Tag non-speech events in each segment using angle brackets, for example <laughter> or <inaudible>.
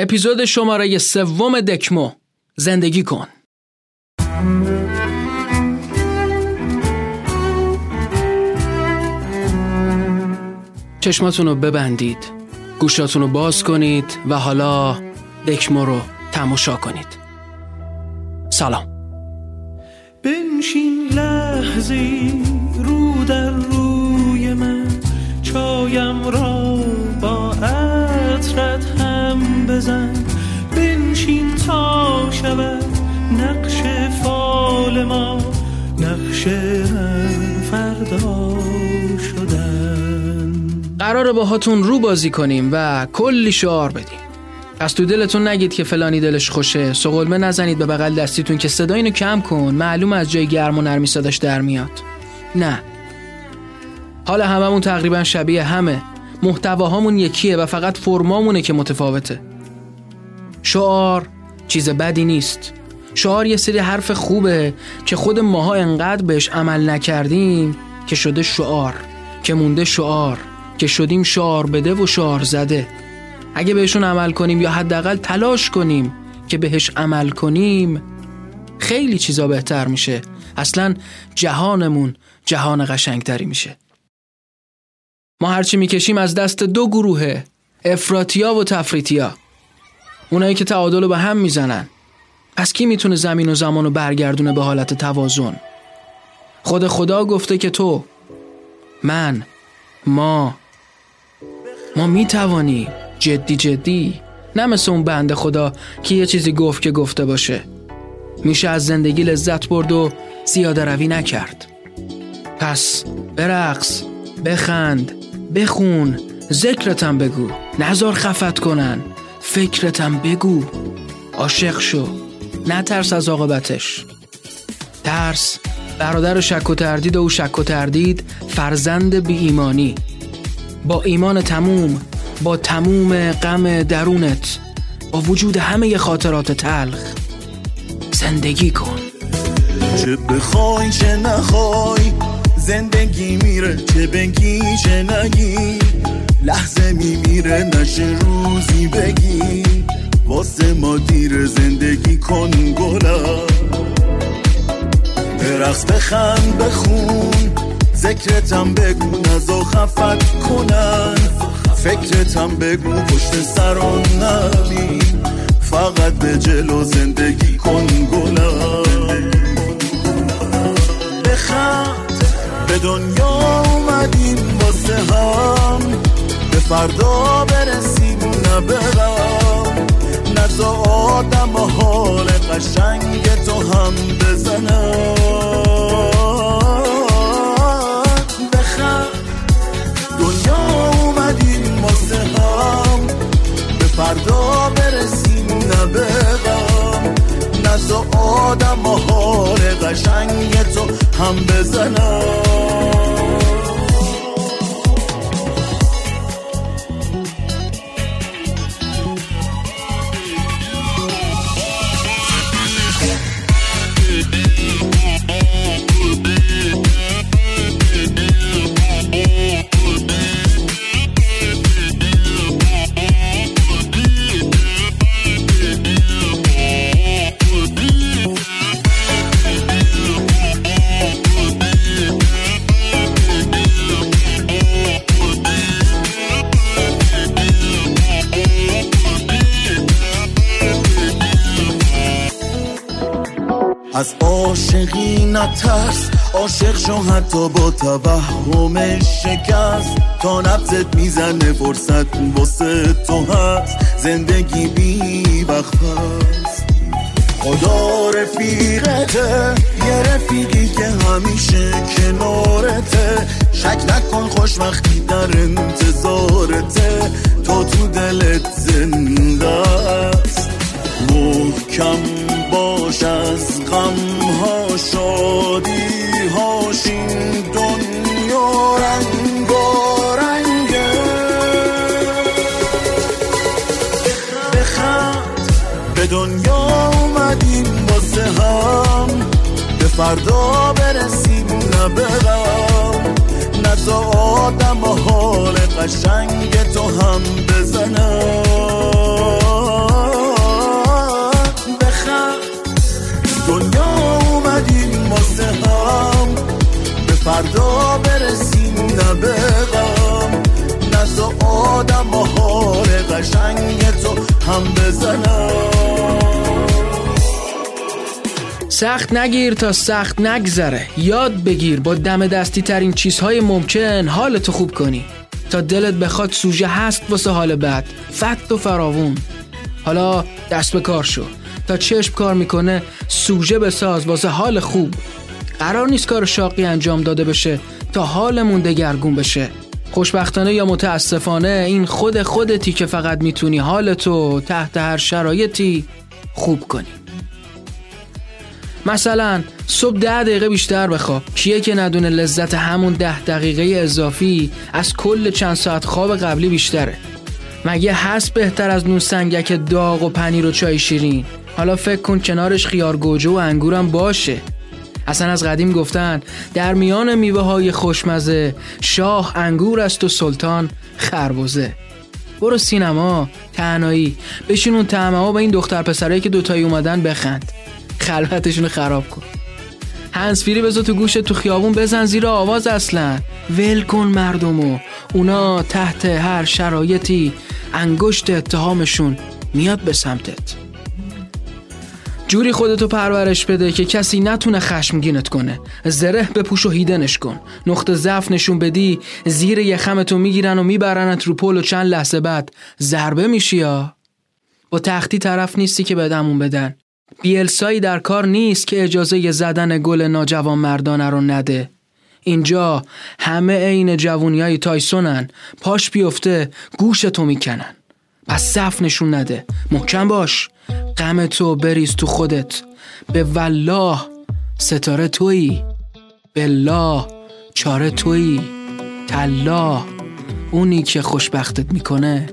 اپیزود شماره سوم دکمو زندگی کن. چشماتون رو ببندید گوشاتون رو باز کنید و حالا دکمو رو تماشا کنید. سلام. بنشین لحظه رو در روی من چایم را بزن بنشین تا شود نقش فال ما. نقش فردا شدن. قراره باهاتون رو بازی کنیم و کلی شعار بدیم. از تو دلتون نگید که فلانی دلش خوشه. سقلمه نزنید به بغل دستیتون که صدا اینو کم کن. معلوم از جای گرم و نرمی صداش در میاد. نه. حالا هممون تقریبا شبیه همه. محتواهامون یکیه و فقط فرمامونه که متفاوته. شعار چیز بدی نیست. شعار یه سری حرف خوبه که خود ماها انقدر بهش عمل نکردیم که شده شعار که مونده شعار که شدیم شعار بده و شعار زده. اگه بهشون عمل کنیم یا حداقل تلاش کنیم که بهش عمل کنیم خیلی چیزا بهتر میشه. اصلا جهانمون جهان قشنگتری میشه. ما هرچی می‌کشیم از دست دو گروهه افراتیا و تفریتیا اونایی که تعادل رو به هم می‌زنن. پس کی می‌تونه زمین و زمان رو برگردونه به حالت توازن؟ خود خدا گفته که تو من ما ما می‌توانیم جدی جدی نه مثل اون بنده خدا که یه چیزی گفت که گفته باشه. میشه از زندگی لذت برد و زیاده روی نکرد. پس برقص بخند بخون ذکرتم بگو. نزار خفت کنن. فکرتم بگو. عاشق شو. ترس از عاقبتش. ترس. برادر شک و تردید و شک و تردید فرزند بی ایمانی با ایمان تموم با تموم غم درونت با وجود همه خاطرات تلخ. زندگی کن. چه بخوای چه نخوای زندگی میره چه بگی چه نگی. لحظه میمیره نشه روزی بگی. واسه ما دیر زندگی کن گلا. برقص بخند بخون ذکرتم بگو نزا خفت کنن. فکرتم بگو پشت سران نبین فقط به جلو زندگی کن گلا. بخند به دنیا اومدیم واسه هم. به فردا برسیم نه بغم نزا آدم حال قشنگ تو هم بزنم بخند دنیا اومدیم واسه هم. به فردا برسیم نه بغم نزا آدم حال قشنگ تو هم بزنم شو حتی با توهم شکست تا نبزت می‌زنه فرصت واسه تو هست. زندگی بی وقت هست. خدا رفیقته یه رفیقی که همیشه کنارته. شک نکن خوشبختی در انتظارته. تو تو دلت زنده است. محکم باش از غم ها شادی هاش فردا برسیم نه بغم نه تا آدم حال قشنگ تو هم بزنم. بخم دنیا اومدیم واسه هم. به فردا برسیم نه نزد نه تا آدم حال قشنگ تو هم بزنم. سخت نگیر تا سخت نگذره. یاد بگیر با دم دستی ترین چیزهای ممکن حالتو خوب کنی. تا دلت بخواد سوژه هست واسه حال بد. فت و فراوون. حالا دست به کار شو. تا چشم کار می‌کنه سوژه بساز واسه حال خوب. قرار نیست کار شاقی انجام داده بشه تا حالمون دگرگون بشه. خوشبختانه یا متاسفانه این خود خودتی که فقط می‌تونی حالتو تحت هر شرایطی خوب کنی. مثلا صبح ده دقیقه بیشتر بخواب کیه که ندونه لذت همون ده دقیقه اضافی از کل چند ساعت خواب قبلی بیشتره؟ مگه هست بهتر از نون سنگک داغ و پنیر و چای شیرین؟ حالا فکر کن کنارش خیار گوجه و انگورم باشه. اصلا از قدیم گفتن در میان میوه های خوشمزه شاه انگور است و سلطان خربوزه. برو سینما تنهایی. بشین اون ها با این دختر پسرایی که دوتایی اومدن بخند. خلوتشون خراب کن. هنسفیری بذار تو گوشت تو خیابون بزن زیر آواز اصلا. ول کن مردمو. اونا تحت هر شرایطی انگشت اتهامشون میاد به سمتت. جوری خودتو پرورش بده که کسی نتونه خشمگینت کنه. زره بپوش و هیدنش کن. نقطه ضعف نشون بدی زیر یخمتو می‌گیرن و میبرنت رو پل و چند لحظه بعد ضربه میشی یا با تختی طرف نیستی که بدمون بدن. بیلسایی در کار نیست که اجازه زدن گل ناجوان مردانه رو نده. اینجا همه عین جوونیای تایسونن. پاش بیفته گوش تو می‌کنن. پس صف نشون نده. محکم باش. غم تو بریز تو خودت. به والله ستاره تویی. بالله چاره تویی. تلا اونی که خوشبختت می‌کنه.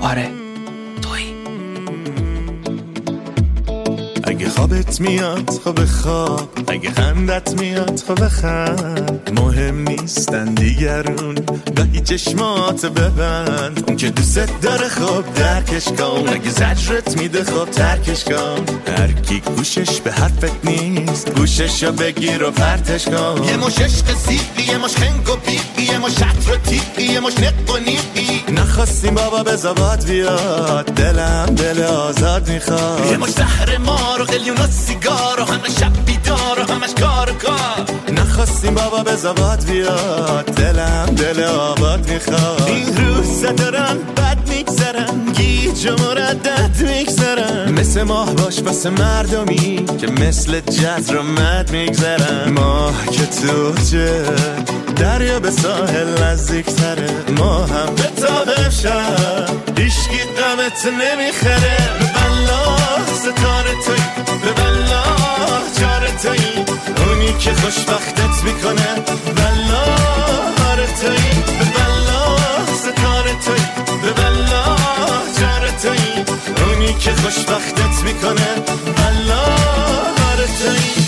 آره. اگه خوابت میاد خواب خواب. اگه خندت میاد خواب خند. مهم نیستن دیگرون. گاهی چشمات ببند. اون که دوست داره خواب درکش کن. اگه زجرت میده خواب ترکش کن. هر کی گوشش به حرفت نیست گوشش رو بگیر و پرتش کن. یه مش عشق سیقی یه مش خنگ و بیقی یه مش شطر و یه مش نق و نیقی نخواستیم بابا به زباد بیاد دلم دل آزاد می‌خواد. یه مش زهر مار و قلیون و سیگار و همه شب بیدار و همش کار کار. نخواستیم بابا به زباد بیاد دلم دل آباد می‌خواد. این روزا دارن بد میگذرن گیج و مردد میگذرن مثل ماه باش بس مردمی که مثل جزر و مد میگذرن. ماه که تو دریا به ساحل نزدیک تره ما هم به تابه شد ایشگی قمت نمی‌خره. بلا ستاره توی به بلا جاره توی. اونی که خوشبختت می‌کنه بلا هاره توی به بلا. ستاره توی به بلا جاره توی. اونی که خوشبختت می‌کنه بلا هاره توی.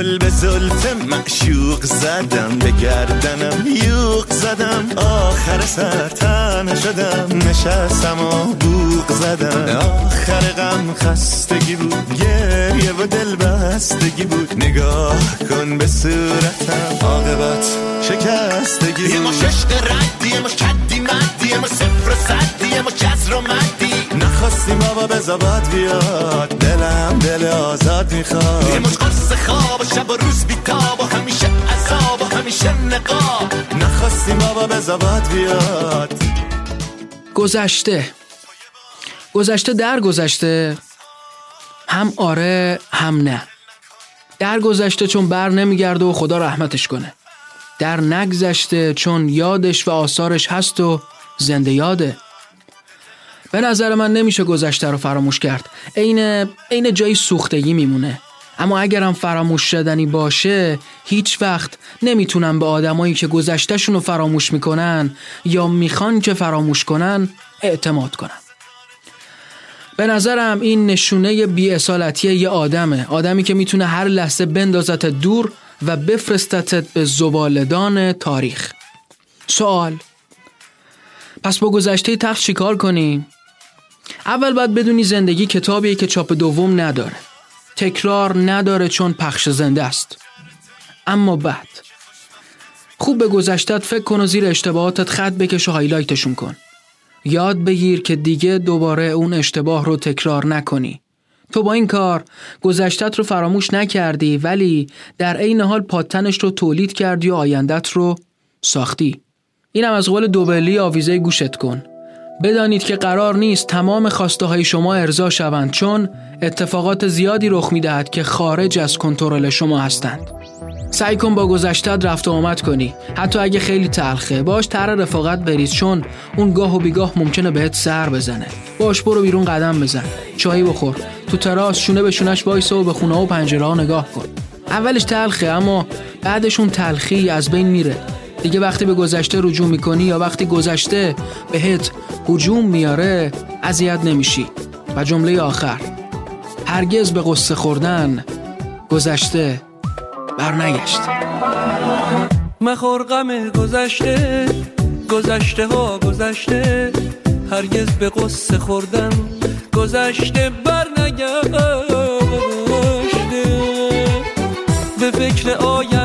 گل به زلف معشوق زدم به گردنم یوق زدم. آخر سر تنه شدم نشستم و بوق زدم. آخر غم خستگی بود گریه و دل بستگی بود. نگاه کن به صورتم عاقبت شکستگی بود. یه ما ششق ردی یه ما کدی مدی یه ما صفر صدی یه ما جزر و مدی نخواستیم بابا به زباد بیاد. دلم دل آزاد می‌خواد. یه مش قرص خواب و شب و روز بیتاب و همیشه عذاب و همیشه نقاب. نخواستیم بابا به زباد بیاد. گذشته. گذشته در گذشته هم آره هم نه. در گذشته چون بر نمیگرده و خدا رحمتش کنه. در نگذشته چون یادش و آثارش هست و زنده یاده. به نظر من نمیشه گذشته رو فراموش کرد. عین عین جایی سوختگی میمونه. اما اگرم فراموش شدنی باشه هیچ وقت نمی‌تونم به آدمایی که گذشتهشون رو فراموش می‌کنن یا می‌خوان که فراموش کنن اعتماد کنم به نظرم این نشونه بیاصالتی یه آدمه. آدمی که می‌تونه هر لحظه بندازت دور و بفرستتت به زبالدان تاریخ. سوال. پس با گذشته تخت چیکار کنیم؟ اول باید بدونی زندگی کتابیه که چاپ دوم نداره. تکرار نداره چون پخش زنده است. اما بعد. خوب به گذشتت فکر کن و زیر اشتباهاتت خط بکش و هایلایتشون کن. یاد بگیر که دیگه دوباره اون اشتباه رو تکرار نکنی. تو با این کار گذشتت رو فراموش نکردی ولی در عین حال پاتنش رو تولید کردی و آیندت رو ساختی. اینم از قول دوبلی آویزه گوشت کن. بدانید که قرار نیست تمام خواسته های شما ارضا شوند چون اتفاقات زیادی رخ می دهد که خارج از کنترل شما هستند. سعی کن با گذشتت رفت و آمد کنی. حتی اگه خیلی تلخه باش تر رفاقت بریز چون اون گاه و بیگاه ممکنه بهت سر بزنه. باش برو بیرون قدم بزن. چایی بخور. تو تراس شونه به شونش وایسا و به خونه و پنجره ها نگاه کن. اولش تلخه اما بعدش اون تلخی از بین میره. دیگه وقتی به گذشته رجوع می‌کنی یا وقتی گذشته بهت هجوم میاره اذیت نمیشی. و جمله آخر هرگز به قصه خوردن گذشته برنگشت. مخور غم گذشته گذشته ها گذشته هرگز به قصه خوردن گذشته برنگشته. به فکر آینده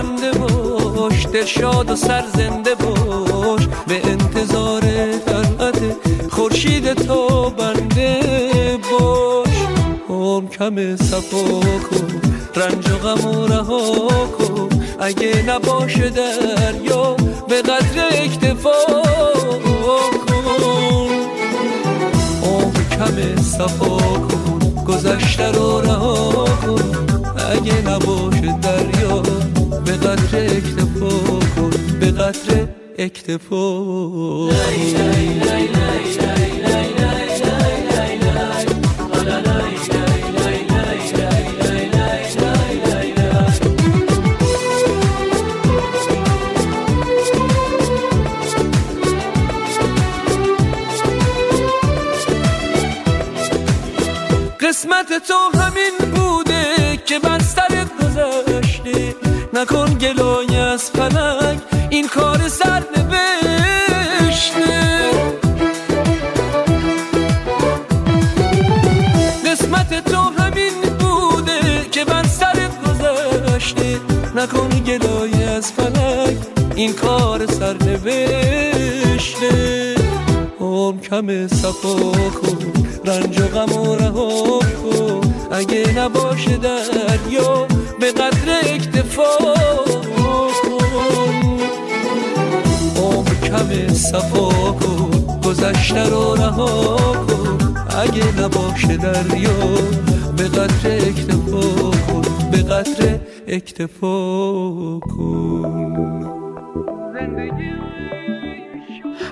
دل شاد و سرزنده باش. به انتظار طلعت خورشید تو بنده باش. هم کم صفا کن رنج و غم و رها کن. اگه نباشه دریا به قدر اکتفا کن. هم کم صفا کن گذشته رو رها کن. اگه نباشه دریا به قدر اکتفا. قسمت تو همین بوده که بر سر گذشته. نکن گلای از فلک این کار سر گذشته نکن گلای از فلک. این کار سر نوشته هم کم صفا کن رنج و غم و رها کن. اگه نباشه دریا به قدر اکتفا کن. عمر کم صفا کن گذشته رو رها کن. اگه نباشه دریا به قدر اکتفا کن. قدر اکتفا کن.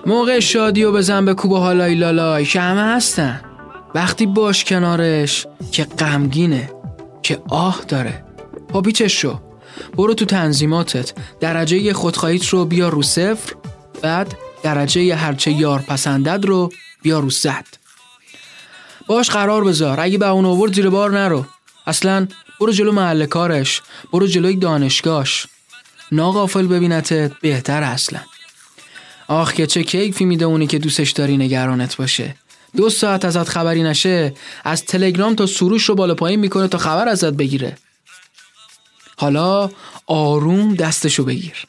موقع شادی و بزن به کوبه حالای لالای که همه هستن. وقتی باش کنارش که غمگینه که آه داره. با بیچش شو. برو تو تنظیماتت. درجه خودخواهیت رو بیا رو صفر بعد درجه هرچه یار پسندد رو بیا رو صد. باش قرار بذار. اگه به اون آورد زیر بار نرو. اصلا برو جلو محل کارش برو جلوی دانشگاهش. ناغافل ببینتت بهتر اصلا. آخ که چه کیفی میده اونی که دوستش داری نگرانت باشه. دو ساعت ازت خبری نشه از تلگرام تا سروش رو بالا پایین می‌کنه تا خبر ازت بگیره. حالا آروم دستشو بگیر.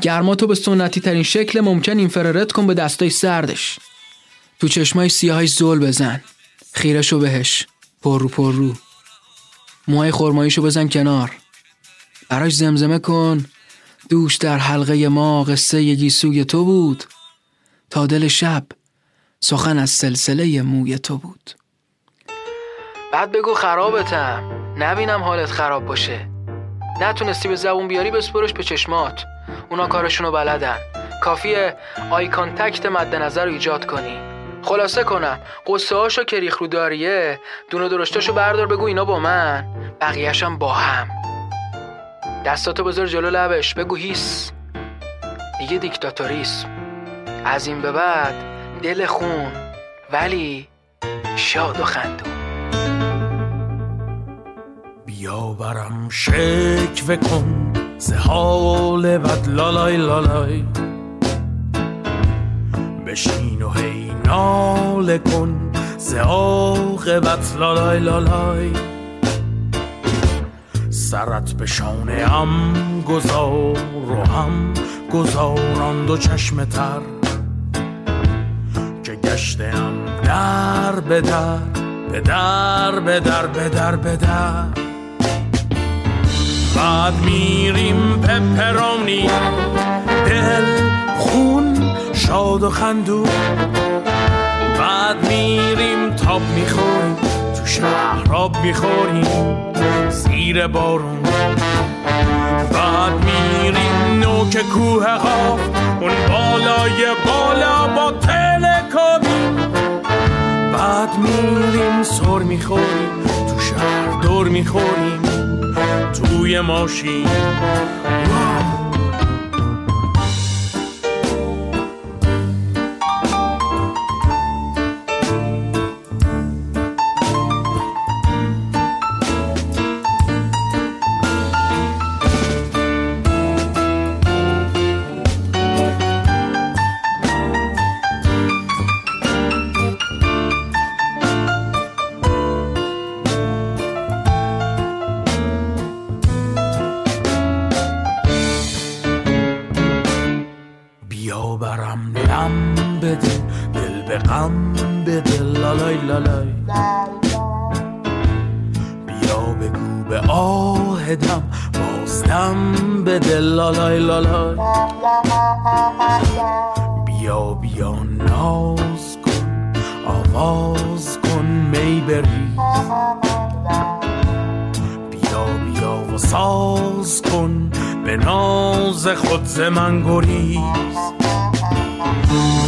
گرماتو به سنتی ترین شکل ممکن اینفرارت کن به دستای سردش. تو چشمای سیاهی زل بزن. خیرشو بهش. پر رو پر رو موهای خرماییشو بزن کنار. براش زمزمه کن. دوش در حلقه ما قصه گیسوی تو بود. تا دل شب سخن از سلسله موی تو بود. بعد بگو خرابتم. نبینم حالت خراب باشه. نتونستی به زبون بیاری بسپرش به چشمات. اونا کارشونو بلدن. کافیه eye contact mode رو ایجاد کنی. خلاصه کنم. قصه هاشو که ریخ رو داریه دونه درشتاشو بردار بگو اینا با من. بقیهشم با هم. دستاتو بذار جلو لبش بگو هیس. دیگه دیکتاتوریسم. از این به بعد دل خون ولی شاد و خندون. بیا برم شکوه کن. ز حال بد لالای لالای. بشین و هی ناله کن ز عاقبت لالای لالای. سرت به شانه هم گذار و هم گذاران دو چشم تر. که گشتم در به در به در به در به در به در. بعد میریم پپرانی دل خون شاد و خندو بعد میریم تاب می‌خوریم تو شهر آب می‌خوریم زیر بارون. بعد میریم نوک کوه ها اون بالای بالا با تلکابی بعد میریم سر می‌خوریم تو شهر دور می‌خوریم توی ماشین. من گریز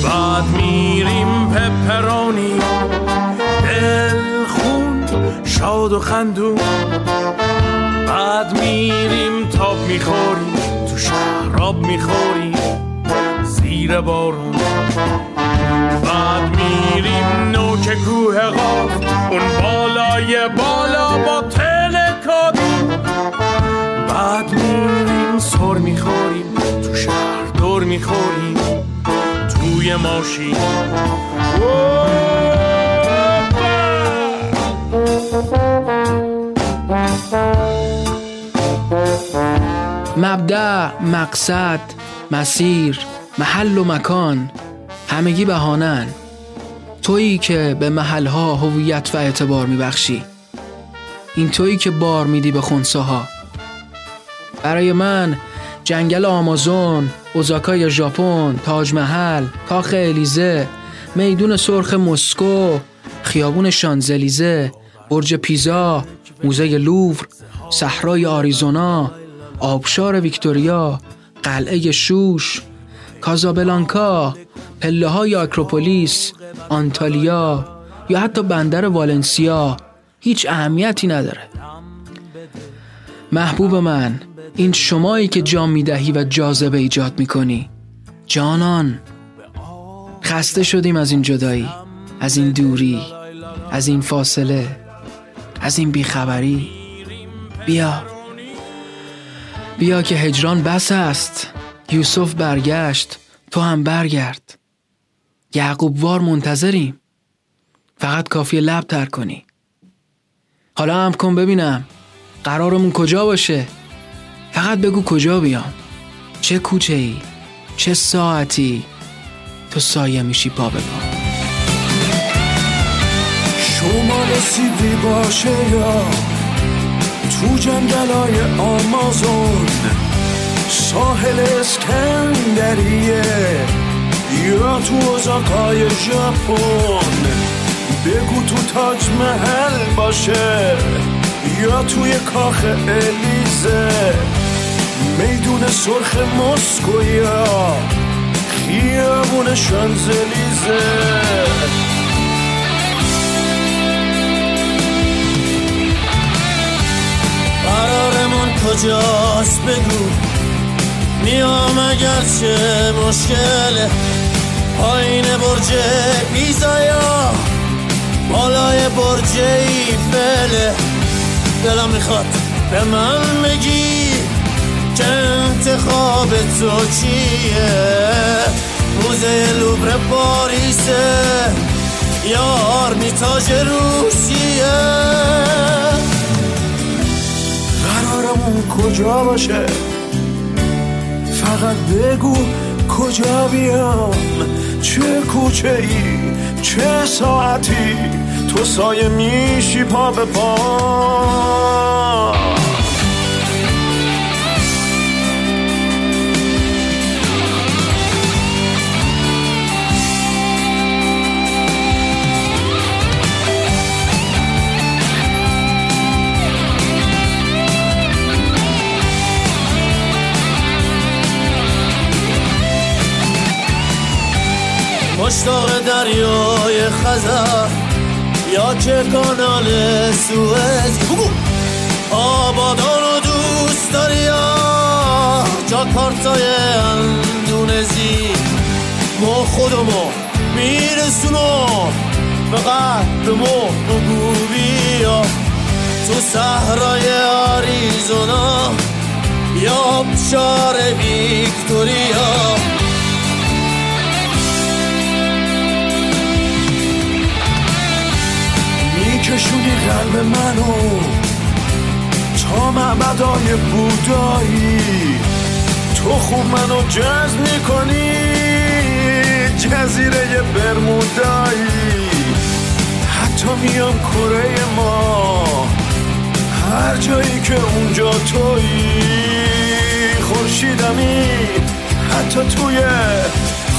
بعد میریم پپرانی دل خون شاد و خندون. بعد میریم تاب می‌خوریم تو شهراب می‌خوریم. زیر بارون. می‌خوریم توی ماشین. مبدع مقصد مسیر محل و مکان همگی بهانن تویی که به محلها هویت و اعتبار میبخشی. این تویی که بار میدی به خونسه ها برای من جنگل آمازون، اوزاکا یا ژاپن، تاج محل، کاخ الیزه، میدون سرخ مسکو، خیابون شانزلیزه، برج پیزا، موزه لوور، صحرای آریزونا، آبشار ویکتوریا، قلعه شوش، کازابلانکا، پله های آکروپولیس، آنتالیا یا حتی بندر والنسیا. هیچ اهمیتی نداره. محبوب من این شمایی که جام می‌دهی و جاذبه ایجاد می‌کنی. جانان خسته شدیم از این جدایی از این دوری از این فاصله از این بیخبری. بیا. بیا که هجران بس است. یوسف برگشت تو هم برگرد. یعقوب وار منتظریم. فقط کافی لب تر کنی. حالا هم کن ببینم. قرارمون کجا باشه؟ فقط بگو کجا بیام چه کوچه ای چه ساعتی تو سایه میشی پا به پا. شما رسیدی باشه یا تو جنگلای آمازون؟ ساحل اسکندریه یا تو ازاقای ژاپن؟ بگو تو تاج محل باشه یا توی کاخ الیزه؟ میدون سرخ مسکو یا خیابون شانزلیزه قرارمون کجاست بگو؟ میام اگرچه مشکله. پایین برج پیزایا بالای برج ایفله دلم می‌خواد به من بگی. که انتخاب تو چیه؟ موزه لوبر پاریسه یا میتاج روسیه. قرار خونمون کجا باشه؟ فقط بگو کجا بیام؟ چه کوچه ای چه ساعتی؟ تو سایه میشی پا به پا. مشتاق دریای خزر یا که کانال سوئز آبادان رو دوست داری یا؟ جاکارتای اندونزی. ما خودمو میرسونم به قهرمو بگو بیا. تو صحرای آریزونا یا بشار ویکتوریا. میکشونی قلب منو تا معبدای بودایی. تو خوب منو جذب می‌کنی جزیره برمودایی. حتی میام کره ما هر جایی که اونجا تویی. خورشیدمی حتی توی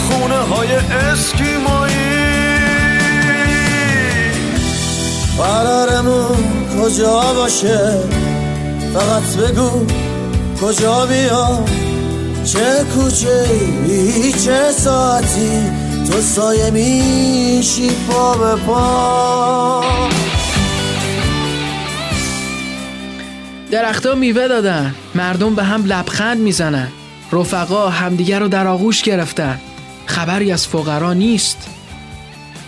خونه های اسکیمایی قرارمون کجا باشه؟ فقط بگو کجا بیام؟ چه کوچه چه ساعتی؟ تو سایه میشی پا به پا. درختها میوه دادن. مردم به هم لبخند می‌زنن. رفقا همدیگر رو در آغوش گرفتن. خبری از فقرا نیست.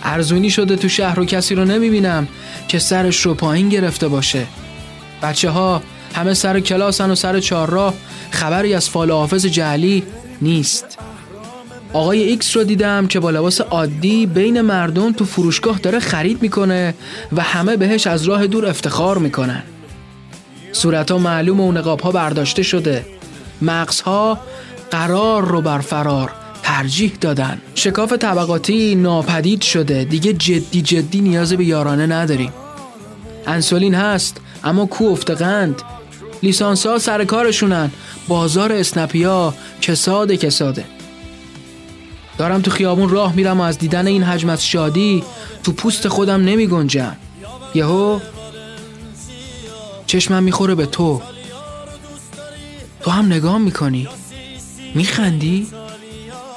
ارزونی شده تو شهر رو کسی رو نمی‌بینم که سرش رو پایین گرفته باشه. بچه ها همه سر کلاسن و سر چهارراه خبری از فال حافظ جعلی نیست. آقای ایکس رو دیدم که با لباس عادی بین مردم تو فروشگاه داره خرید می‌کنه و همه بهش از راه دور افتخار می‌کنن. صورتها معلوم و نقاب ها برداشته شده. مغزها قرار رو بر فرار ترجیح دادن. شکاف طبقاتی ناپدید شده. دیگه جدی جدی نیاز به یارانه نداریم. انسولین هست اما کو افتقند لیسانس ها سر کارشونن. بازار اسنپیا کساده کساده. دارم تو خیابون راه میرم و از دیدن این حجم از شادی تو پوست خودم نمی گنجم یهو چشمم می‌خوره به تو. تو هم نگاه می‌کنی؟ میخندی؟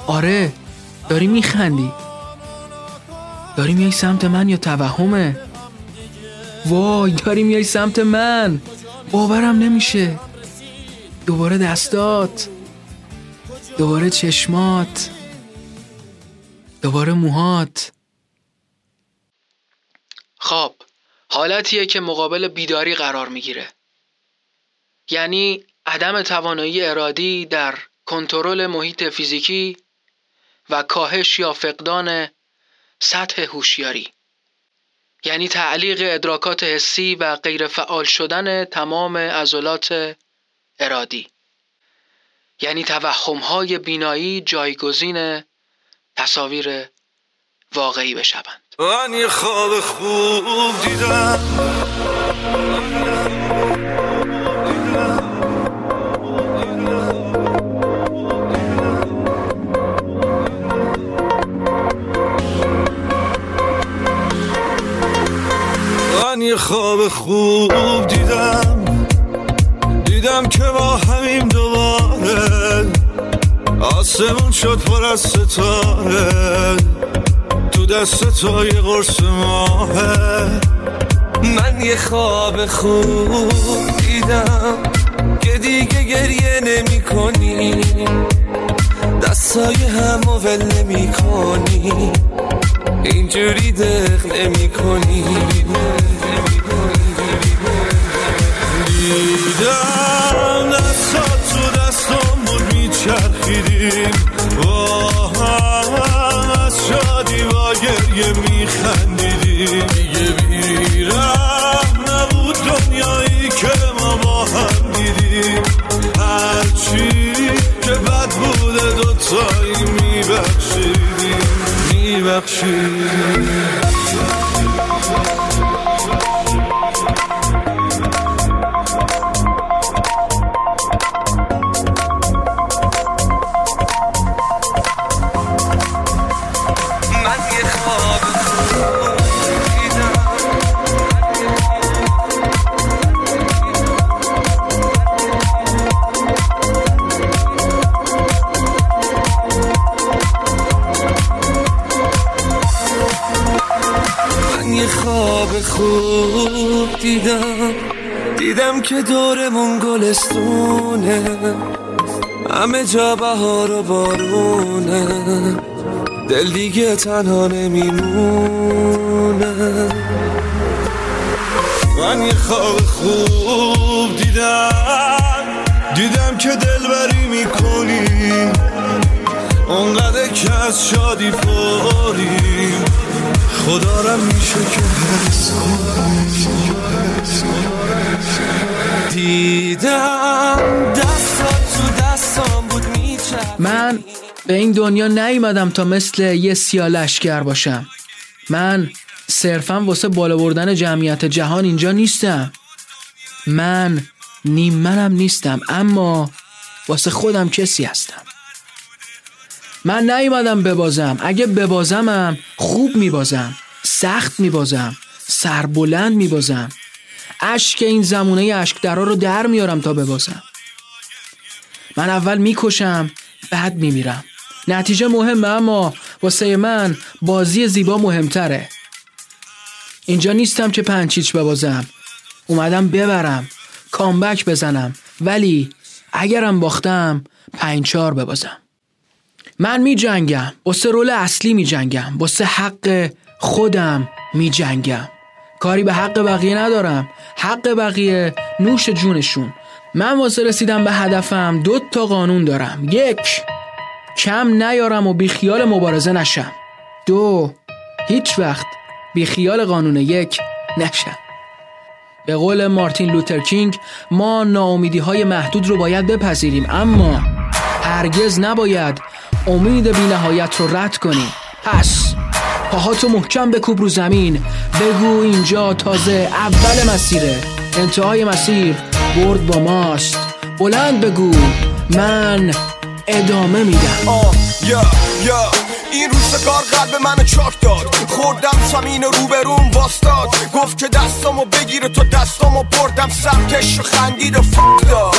آره داری میخندی. داری میای سمت من یا توهمه؟ وای داری میای سمت من. باورم نمیشه. دوباره دستات. دوباره چشمات. دوباره موهات. خواب حالتیه که مقابل بیداری قرار می‌گیره. یعنی عدم توانایی ارادی در کنترل محیط فیزیکی و کاهش یا فقدان سطح هوشیاری. یعنی تعلیق ادراکات حسی و غیر فعال شدن تمام عضلات ارادی. یعنی توهمهای بینایی جایگزین تصاویر واقعی بشوند. من خواب خوب دیدم. یه خواب خوب دیدم. دیدم که با همیم دوباره. آسمون شد پر از ستاره. تو دست تو یه قرص ماهه. من یه خواب خوب دیدم که دیگه گریه نمی کنی. دستای هم ول نمی کنی. اینجوری دق نمی کنی. دیدم marcher. که دورمون گلستونه. همه جا بهار و بارونه. دل دیگه تنها نمیمونه. من یه خواب خوب دیدم. دیدم که دلبری می‌کنی. اونقدر که از شادی پاریم خدا را میشه که حس دیدم تو بود من به این دنیا نیومدم تا مثل یه سیالشگر باشم. من صرفا واسه بالا بردن جمعیت جهان اینجا نیستم. من نیم منم نیستم اما واسه خودم کسی هستم. من نیومدم ببازم. اگه ببازمم خوب میبازم سخت میبازم سربلند میبازم. اشک این زمونه اشک درا رو در میارم تا ببازم. من اول می‌کشم بعد میمیرم. نتیجه مهمه اما واسه من بازی زیبا مهمتره. اینجا نیستم که پنچیچ ببازم. اومدم ببرم کامبک بزنم. ولی اگرم باختم پنچار ببازم. من می جنگم واسه رول اصلی می جنگم واسه حق خودم می جنگم کاری به حق بقیه ندارم. حق بقیه نوش جونشون. من واسه رسیدم به هدفم دو تا قانون دارم. یک کم نیارم و بیخیال مبارزه نشم. دو هیچ وقت بیخیال قانون یک نشم. به قول مارتین لوترکینگ ما ناامیدی های محدود رو باید بپذیریم اما هرگز نباید امید بی نهایت رو رد کنی پس پاهاتو محکم بکوب رو زمین. بگو اینجا تازه اول مسیره. انتهای مسیر برد با ماست. بلند بگو. من ادامه میدم. یا یا. این روزگار قلب من چاک داد. خوردم زمین روبروم واستاد. گفت که دستامو بگیره تو دستامو بردم. سمتش و خندید و فک داد.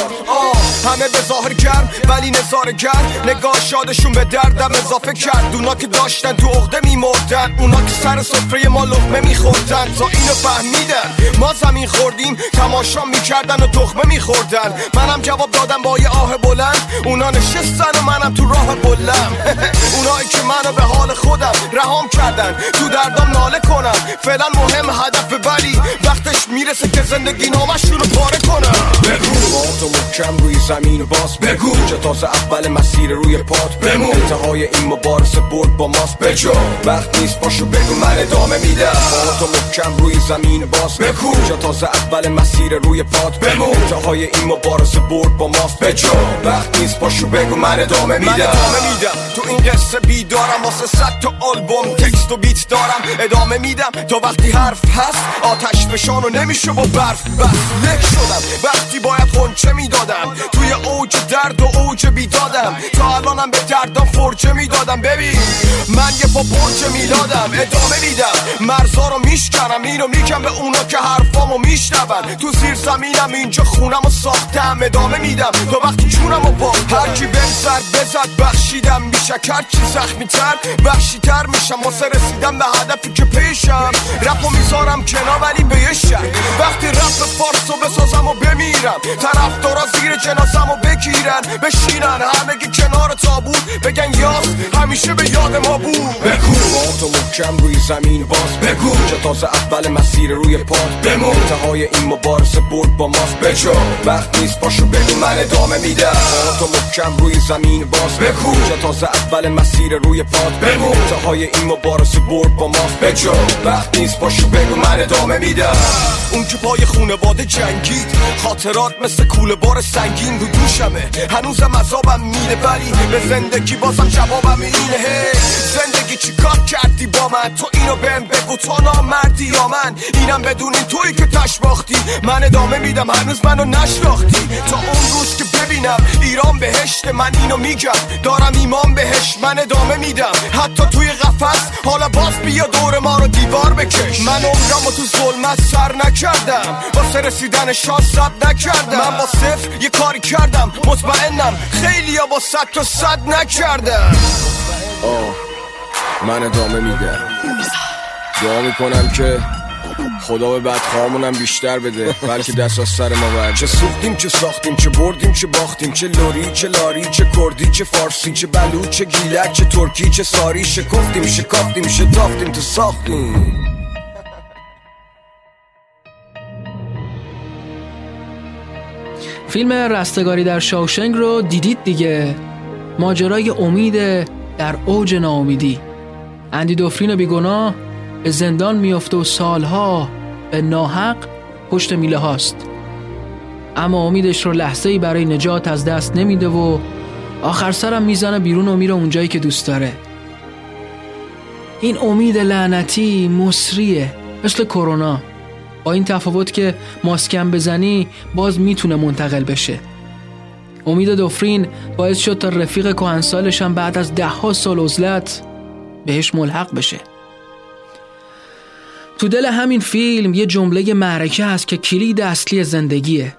همه به ظاهر گرم ولی نظاره گرم. نگاه شادشون به دردم اضافه کرد. اونا که داشتن تو عقده میمردن. اونا که سر سفره ما لقمه میخوردن. تا اینو فهمیدن. ما زمین خوردیم تماشا می‌کردن و تخمه میخوردن. منم جواب دادم با یه آه بلند. اونا نشستن و منم تو راه بلم <laughs> اونایی که منو به حال خودم رهام کردن. تو دردم ناله کنم. فعلا مهم هدف بلی. وقتش می‌رسه که زندگی نامشون رو پاره کنم. بگو. تو محکم روی زمین باز بگو. چه تازه اول مسیر روی پات بمون. انتهای این مبارزه برد با ماست بجو. وقت نیست باشو بگو من ادامه میدم. تو محکم روی زمین باز بگو. چه تازه اول مسیر روی پات بمون. انتهای این مبارزه برد با ماست بجو. وقت نیست باشو بگو من ادامه میدم. من ادامه میدم. تو این قصه بیدارم واسه صد تا آلبوم تکست و بیت دارم. ادامه میدم. تا وقتی حرف هست آتش فشانو نمیشه با برف بس. لک شدم. وقتی باید خونچه می‌دادم. توی اوج درد و اوج بیدادم. تا الانم به دردم فرچه می‌دادم. ببین من یه پا پرچه میلادم ادامه میدم. مرزا رو میشکنم. اینو میگم به اونا که حرفامو میشنون. تو زیر زمینم اینجا خونم و ساختم. ادامه میدم. تا وقتی چونم و با هرکی بزد بزد بخشیدم. میشکر چی زخمی وحشی تر میشم. واسه رسیدم به هدفی که پیشم. رپو می‌ذارم کنار ولی به وقتی رپ فارسو بسازم و بمیرم. طرف دارا زیر جنازم و بگیرن. بشینن همگی کنار تابوت. بگن یاس همیشه به یاد ما بود. بگو. تو محکم روی زمین باز. بگو. چه تازه اول مسیر روی پات بمون. انتهای این مبارزه برد با ماست. بجو وقت نیست باشو بگو من ادامه میدم. تو محکم روی زمین باز. بگو. چه تازه اول مسیر روی پات بمون انتهای این مبارزه برد با ماست بجو وقت نیست باشو بگو من ادامه میدم. اون که پای خونه باده جنگید. خاطرات مثل کوله بار سنگین رو دوشمه. هنوزم عذابم میده ولی به زندگی بازم جوابم اینه. زندگی چی کار کرد کردی با من؟ تو اینو بهم بگو تو نامردی یا من. اینم بدونین تویی که تش باختی. من ادامه میدم هنوز منو نشناختی. تا اون روز که ببینم ایران بهشت من اینو میگم. دارم ایمان بهش من ادامه میدم. حتی توی قفس حالا باز بیا دور ما رو دیوار بکش. من عمرم تو ظلمت سر نکردم. واسه رسیدن شاد صد نکردم. من با صفر یه کاری کردم. مطمئنم خیلی با صد تا صد نکردم آه من ادامه میدم. دعا می‌کنم که خدا به بدخواهمونم بیشتر بده بلکه دست از سر ما برد چه سوختیم چه ساختیم چه بردیم چه باختیم چه لوری چه لاری چه کردی چه فارسی چه بلو چه گیلک چه ترکی چه ساری شکفتیم شکافتیم شتافتیم تو ساختیم. فیلم رستگاری در شاوشنگ رو دیدید دیگه. ماجرای امید در اوج ناامیدی. اندی دوفرین بیگناه به زندان میافته و سالها به ناحق پشت میله هاست. اما امیدش رو لحظه ای برای نجات از دست نمیده و آخر سرم می‌زنه بیرون و میره اونجایی که دوست داره. این امید لعنتی مصریه مثل کرونا. با این تفاوت که ماسکم بزنی باز می‌تونه منتقل بشه. امید دوفرین باعث شد تا رفیق کهنسالش هم بعد از ده ها سال عزلت بهش ملحق بشه. تو دل همین فیلم یه جمله معرکه هست که کلید اصلی زندگیه.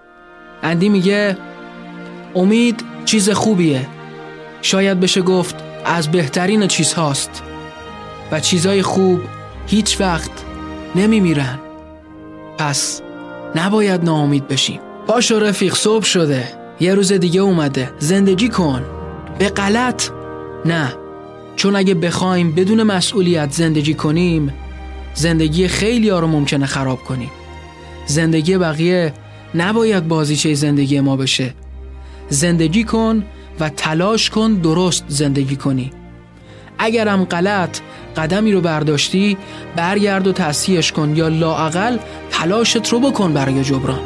اندی میگه امید چیز خوبیه. شاید بشه گفت از بهترین چیزهاست و چیزهای خوب هیچ وقت نمیمیرن. پس نباید ناامید بشیم. پاشو رفیق صبح شده. یه روز دیگه اومده. زندگی کن. به غلط؟ نه. چون اگه بخوایم بدون مسئولیت زندگی کنیم زندگی خیلی ها رو ممکنه خراب کنیم زندگی بقیه نباید بازیچه زندگی ما بشه. زندگی کن و تلاش کن درست زندگی کنی. اگرم غلط قدمی رو برداشتی برگرد و تصحیحش کن یا لاعقل تلاشت رو بکن برای جبران.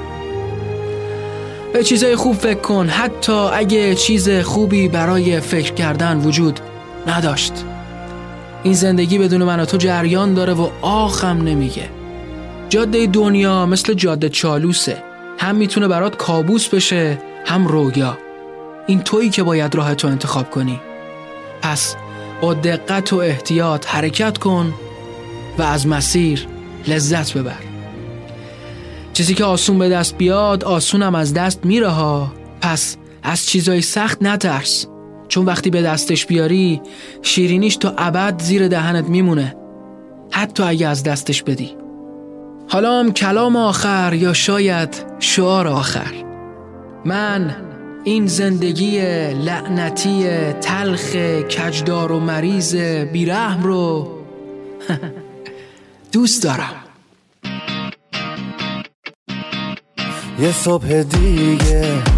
به چیزای خوب فکر کن. حتی اگه چیز خوبی برای فکر کردن وجود نداشت. این زندگی بدون من و تو جریان داره و آخم نمیگه. جاده دنیا مثل جاده چالوسه. هم می‌تونه برات کابوس بشه هم رویا. این تویی که باید راه تو انتخاب کنی. پس با دقت و احتیاط حرکت کن و از مسیر لذت ببر. چیزی که آسون به دست بیاد آسونم از دست میره ها. پس از چیزای سخت نترس. چون وقتی به دستش بیاری شیرینیش تا ابد زیر دهنت میمونه. حتی اگه از دستش بدی. حالا هم کلام آخر یا شاید شعار آخر. من این زندگی لعنتی تلخ کجدار و مریض بیرحم رو <laughs> دوست دارم. یه صبح دیگه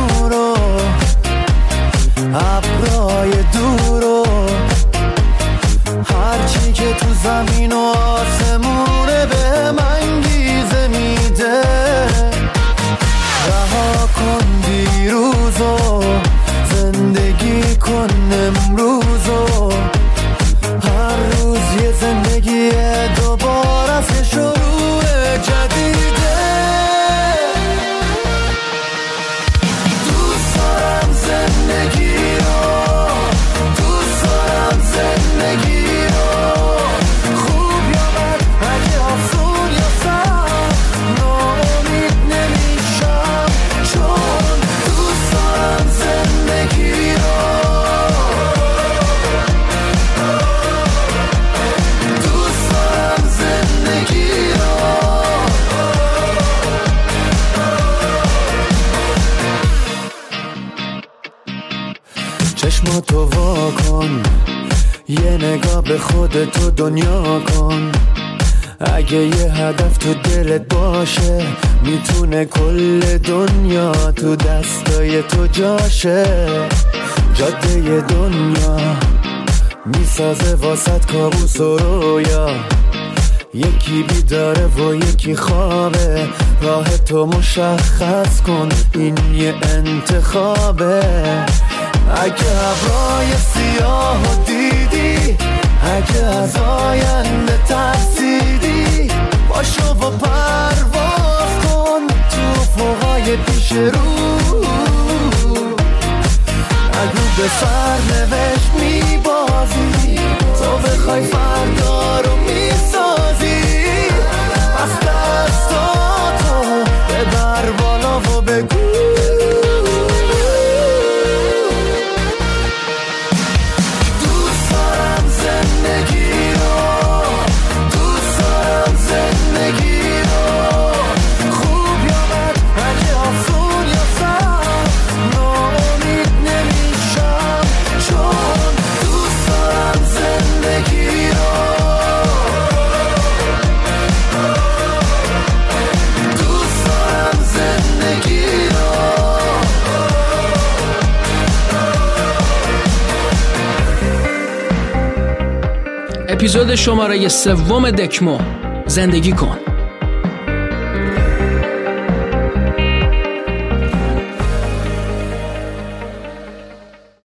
ابرای دور و هرچی که تو زمین و آسمونه دنیا کن. اگه یه هدف تو دلت باشه می‌تونه کل دنیا تو دستای تو جاشه. جاده دنیا می‌سازه واسط کابوس و رویا. یکی بیداره و یکی خوابه. راه تو مشخص کن این یه انتخابه. اگه ابرای سیاه دیدی اگه از آینده ترسیدی باشو و پرواز کن تو فوقای پیش رو. اگه به سرنوشت میبازی تو بخوای اپیزود شماره سوم دکمو زندگی کن.